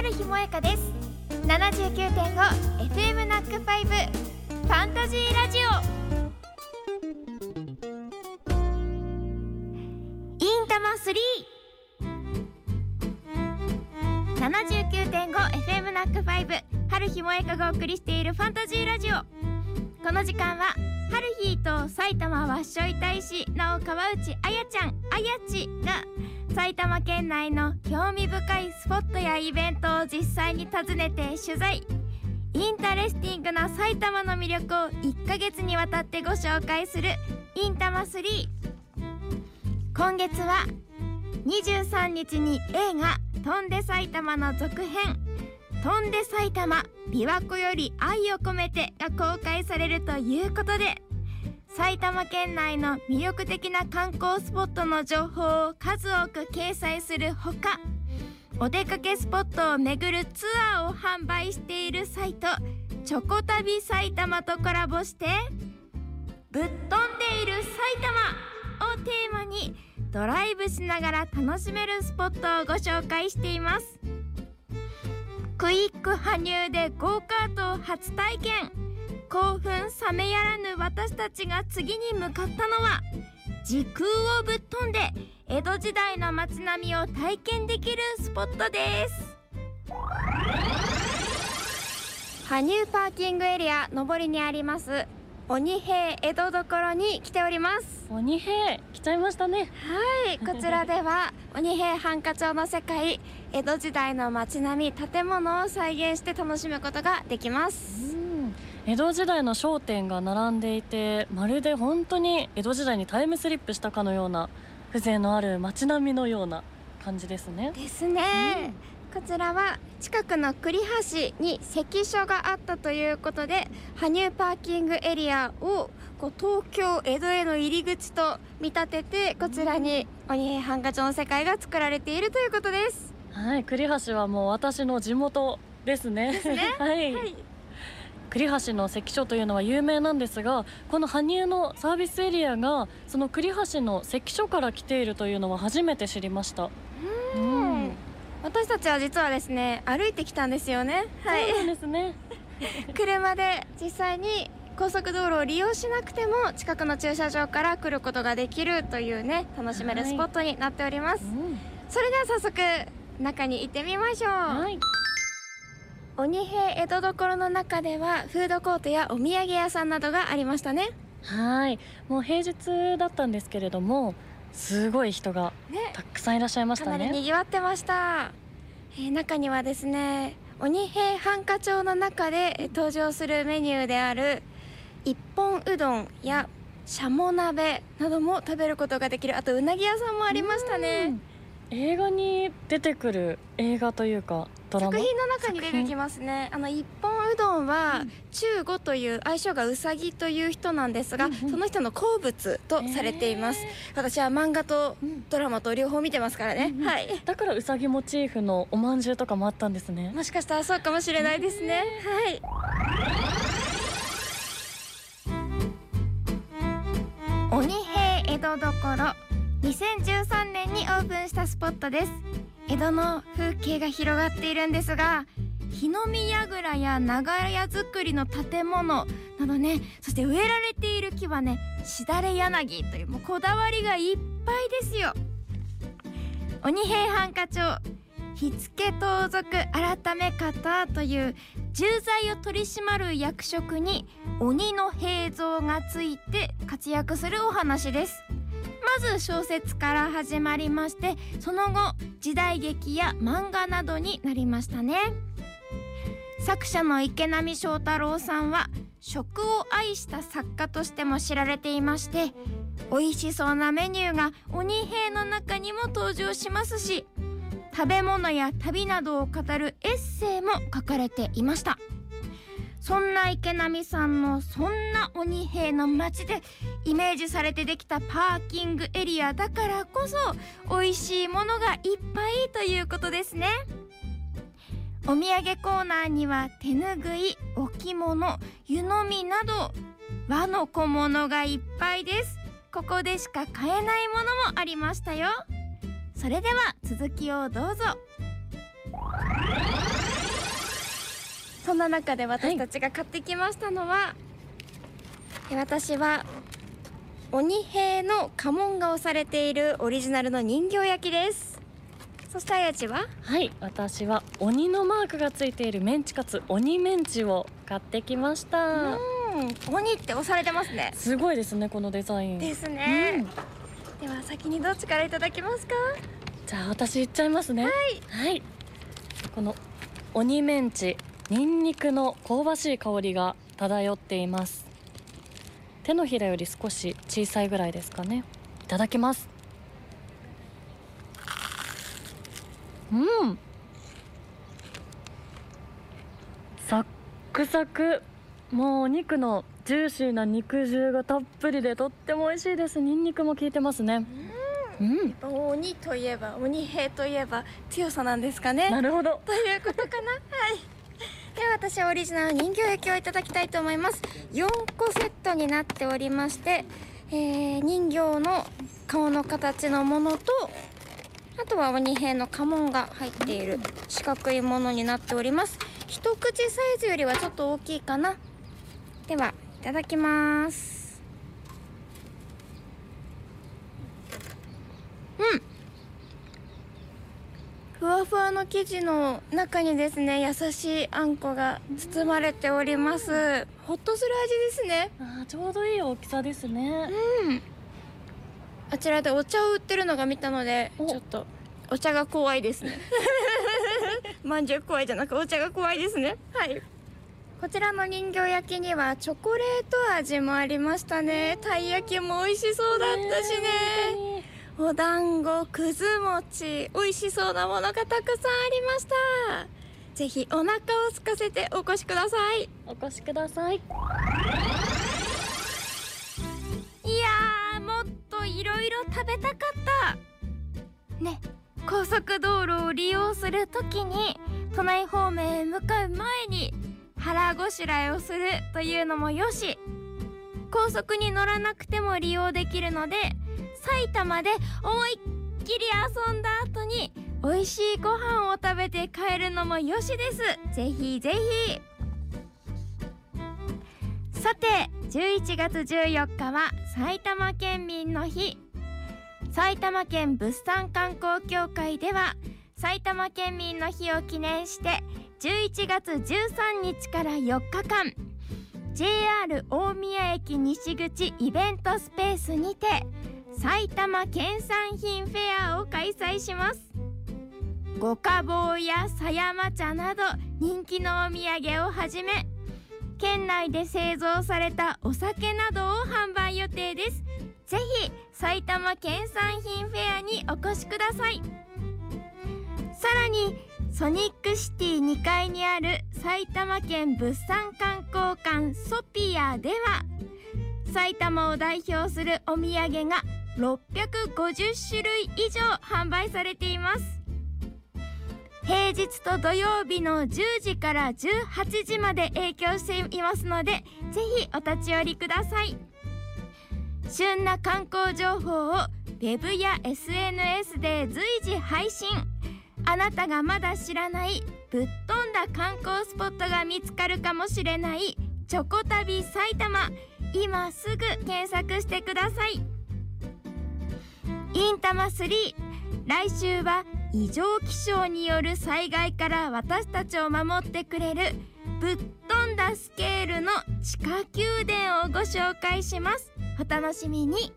春日萌香です。79.5FM ナックファイブファンタジーラジオ。インタマ 379.5FM ナックファイブ春日萌香がお送りしているファンタジーラジオ。この時間は春日と埼玉わっしょい大使なお川内あやちゃんあやちが埼玉県内の興味深いスポットやイベントを実際に訪ねて取材。インタレスティングな埼玉の魅力を1ヶ月にわたってご紹介するいんたま3今月は23日に映画「翔んで埼玉」の続編「翔んで埼玉琵琶湖より愛を込めて」が公開されるということで。埼玉県内の魅力的な観光スポットの情報を数多く掲載するほかお出かけスポットを巡るツアーを販売しているサイトチョコ旅埼玉とコラボしてぶっ飛んでいる埼玉をテーマにドライブしながら楽しめるスポットをご紹介しています。クイック羽生でゴーカートを初体験。興奮冷めやらぬ私たちが次に向かったのは時空をぶっ飛んで江戸時代の街並みを体験できるスポットです。羽生パーキングエリア上りにあります鬼平江戸所に来ております。鬼平来ちゃいましたね。はいこちらでは 鬼平犯科帳の世界江戸時代の街並み建物を再現して楽しむことができます江戸時代の商店が並んでいてまるで本当に江戸時代にタイムスリップしたかのような風情のある街並みのような感じですね。ですね、うん、こちらは近くの栗橋に関所があったということで羽生パーキングエリアをこう東京江戸への入り口と見立ててこちらに鬼平犯科帳の世界が作られているということです。はい栗橋はもう私の地元ですね。ですね。はい、はい栗橋の関所というのは有名なんですがこの羽生のサービスエリアがその栗橋の関所から来ているというのは初めて知りました。うん。私たちは実はですね歩いてきたんですよね。はい。そうなんですね。車で実際に高速道路を利用しなくても近くの駐車場から来ることができるというね楽しめるスポットになっております、はい。うん、それでは早速中に行ってみましょう、はい鬼平江戸所の中ではフードコートやお土産屋さんなどがありましたね。はい。もう平日だったんですけれどもすごい人がたくさんいらっしゃいましたね。ねかなり賑わってました、えー、中にはですね鬼平犯科帳の中で登場するメニューである一本うどんやしゃも鍋なども食べることができるあとうなぎ屋さんもありましたね。映画に出てくる映画というか作品の中に出てきますね。あの一本うどんは中吾という愛称がうさぎという人なんですが、うんその人の好物とされています、えー、私は漫画とドラマと両方見てますからね、うん、はい。だからうさぎモチーフのお饅頭とかもあったんですね。もしかしたらそうかもしれないですね、えー、はい。鬼平江戸所。2013年にオープンしたスポットです江戸の風景が広がっているんですが日の見櫓や長屋造りの建物などねそして植えられている木はねしだれ柳というもうこだわりがいっぱいですよ。鬼平犯科帳火付盗賊改め方という重罪を取り締まる役職に鬼の平蔵がついて活躍するお話です。まず小説から始まりましてその後時代劇や漫画などになりましたね。作者の池波正太郎さんは食を愛した作家としても知られていまして美味しそうなメニューが鬼平の中にも登場しますし食べ物や旅などを語るエッセイも書かれていました。池波さんのそんな鬼平の街でイメージされてできたパーキングエリアだからこそ美味しいものがいっぱいということですね。お土産コーナーには手ぬぐい置物湯飲みなど和の小物がいっぱいです。ここでしか買えないものもありましたよ。それでは続きをどうぞ。そんな中で私たちが買ってきましたのは、え私は鬼平の家紋が押されているオリジナルの人形焼きです。そしてあやちは？はい。私は鬼のマークがついているメンチカツ鬼メンチを買ってきました。うん。鬼って押されてますね。すごいですねこのデザイン。ですうねん、では先にどっちからいただきますか？じゃあ私いっちゃいますね。はい、この鬼メンチニンニクの香ばしい香りが漂っています。手のひらより少し小さいぐらいですかね。いただきます。うん。サックサク。もうお肉のジューシーな肉汁がたっぷりでとっても美味しいです。ニンニクも効いてますね。うん。鬼といえば鬼平といえば強さなんですかね。なるほど。ということかな。はいでは私はオリジナル人形焼きをいただきたいと思います。4個セットになっておりまして、えー人形の顔の形のものとあとは鬼平の家紋が入っている四角いものになっております。一口サイズよりはちょっと大きいかな。ではいただきますうんふわふわの生地の中にですね優しいあんこが包まれております。ほっとする味ですね。あーちょうどいい大きさですね。うん。あちらでお茶を売ってるのが見たのでお。ちょっとお茶が怖いですね。まんじゅう怖いじゃなくお茶が怖いですね。はい。こちらの人形焼きにはチョコレート味もありましたね。たい焼きも美味しそうだったしねお団子くず餅美味しそうなものがたくさんありました。ぜひお腹を空かせてお越しください。お越しください。いやーもっといろいろ食べたかった。ね高速道路を利用するときに都内方面へ向かう前に腹ごしらえをするというのもよし。高速に乗らなくても利用できるので埼玉で思いっきり遊んだ後に美味しいご飯を食べて帰るのもよしです。ぜひぜひ。さて11月14日は埼玉県民の日。埼玉県物産観光協会では埼玉県民の日を記念して11月13日から4日間 JR 大宮駅西口イベントスペースにて埼玉県産品フェアを開催します。ご家宝や狭山茶など人気のお土産をはじめ県内で製造されたお酒などを販売予定です。ぜひ埼玉県産品フェアにお越しください。さらにソニックシティ2階にある埼玉県物産観光館ソピアでは埼玉を代表するお土産が650種類以上販売されています。平日と土曜日の10時から18時まで営業していますのでぜひお立ち寄りください。旬な観光情報を Web や SNS で随時配信。あなたがまだ知らないぶっ飛んだ観光スポットが見つかるかもしれないチョコ旅埼玉。今すぐ検索してください。金玉3来週は異常気象による災害から私たちを守ってくれるぶっ飛んだスケールの地下宮殿をご紹介します。お楽しみに。